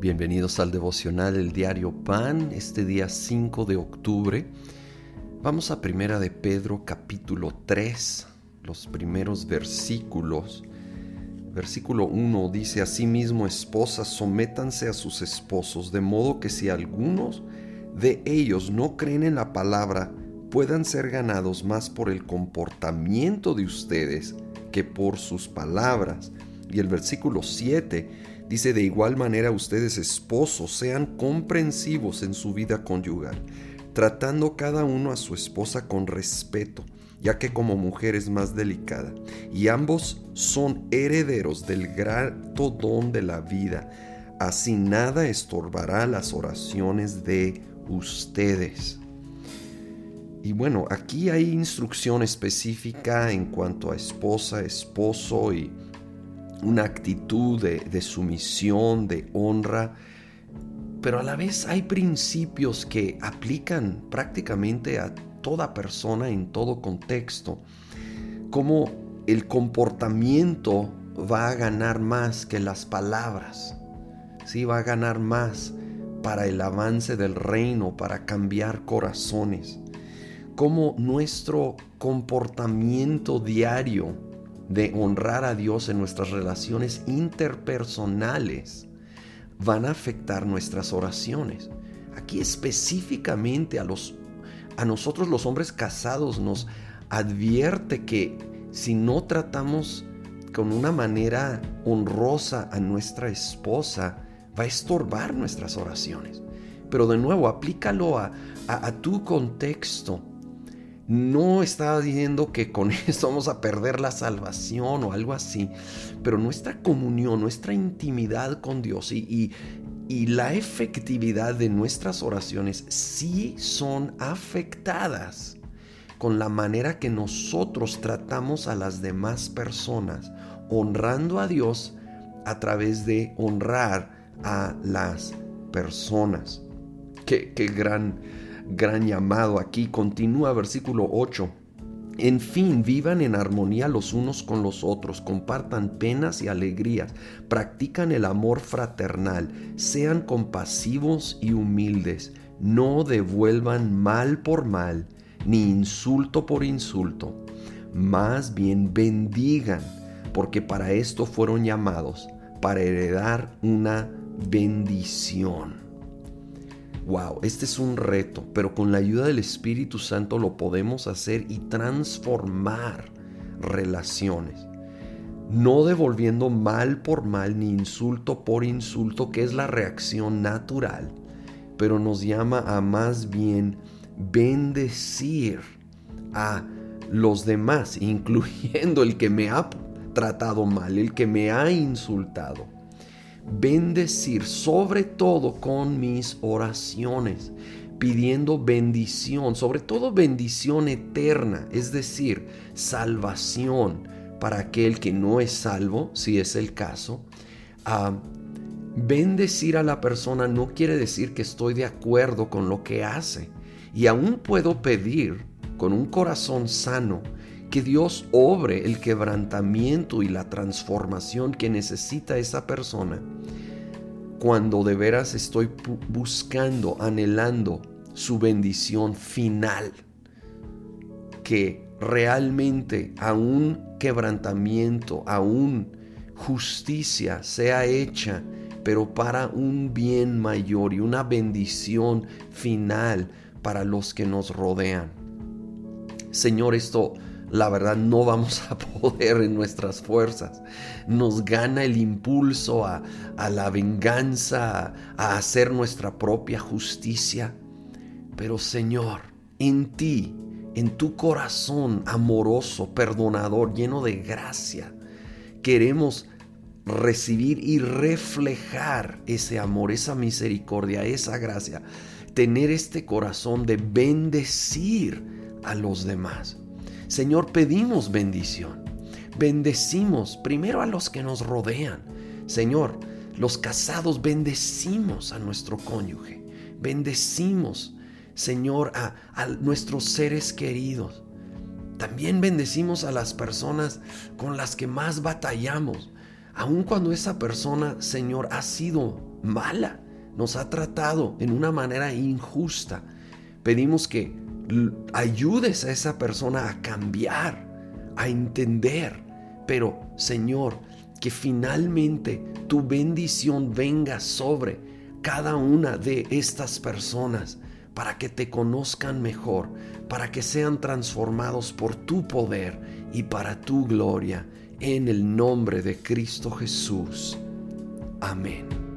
Bienvenidos al devocional del diario Pan, este día 5 de octubre. Vamos a Primera de Pedro capítulo 3, los primeros versículos. Versículo 1 dice, Asimismo, esposas, sométanse a sus esposos, de modo que si algunos de ellos no creen en la palabra, puedan ser ganados más por el comportamiento de ustedes que por sus palabras. Y el versículo 7 Dice, de igual manera ustedes esposos sean comprensivos en su vida conyugal, tratando cada uno a su esposa con respeto, ya que como mujer es más delicada, y ambos son herederos del grato don de la vida. Así nada estorbará las oraciones de ustedes. Y bueno, aquí hay instrucción específica en cuanto a esposa, esposo y una actitud de, sumisión, de honra, pero a la vez hay principios que aplican prácticamente a toda persona en todo contexto, como el comportamiento va a ganar más que las palabras, ¿sí? va a ganar más para el avance del reino, para cambiar corazones, como nuestro comportamiento diario de honrar a Dios en nuestras relaciones interpersonales van a afectar nuestras oraciones. Aquí específicamente a los a nosotros los hombres casados nos advierte que si no tratamos con una manera honrosa a nuestra esposa, va a estorbar nuestras oraciones. Pero de nuevo, aplícalo a, a, a tu contexto no estaba diciendo que con esto vamos a perder la salvación o algo así, pero nuestra comunión, nuestra intimidad con Dios y, la efectividad de nuestras oraciones sí son afectadas con la manera que nosotros tratamos a las demás personas, honrando a Dios a través de honrar a las personas. Qué gran gran llamado aquí. Continúa versículo 8. En fin, vivan en armonía los unos con los otros, compartan penas y alegrías, practican el amor fraternal, sean compasivos y humildes, no devuelvan mal por mal, ni insulto por insulto, más bien bendigan, porque para esto fueron llamados, para heredar una bendición. Wow, este es un reto, pero con la ayuda del Espíritu Santo lo podemos hacer y transformar relaciones. No devolviendo mal por mal ni insulto por insulto, que es la reacción natural, pero nos llama a más bien bendecir a los demás, incluyendo el que me ha tratado mal, el que me ha insultado bendecir sobre todo con mis oraciones, pidiendo bendición, sobre todo bendición eterna, es decir, salvación para aquel que no es salvo, si es el caso. bendecir a la persona no quiere decir que estoy de acuerdo con lo que hace. Y aún puedo pedir con un corazón sano que Dios obre el quebrantamiento y la transformación que necesita esa persona cuando de veras estoy buscando, anhelando su bendición final. Que realmente a un quebrantamiento, a justicia sea hecha, pero para un bien mayor y una bendición final para los que nos rodean. Señor, esto la verdad no vamos a poder en nuestras fuerzas. Nos gana el impulso a, la venganza, a hacer nuestra propia justicia. Pero Señor, en ti, en tu corazón amoroso, perdonador, lleno de gracia, queremos recibir y reflejar ese amor, esa misericordia, esa gracia. Tener este corazón de bendecir a los demás. Señor, pedimos bendición. Bendecimos primero a los que nos rodean. Señor, los casados bendecimos a nuestro cónyuge. Bendecimos, Señor, a, nuestros seres queridos. También bendecimos a las personas con las que más batallamos. Aun cuando esa persona, Señor, ha sido mala, nos ha tratado en una manera injusta. Pedimos que ayudes a esa persona a cambiar, a entender. Pero, Señor, que finalmente tu bendición venga sobre cada una de estas personas para que te conozcan mejor, para que sean transformados por tu poder y para tu gloria, en el nombre de Cristo Jesús. Amén.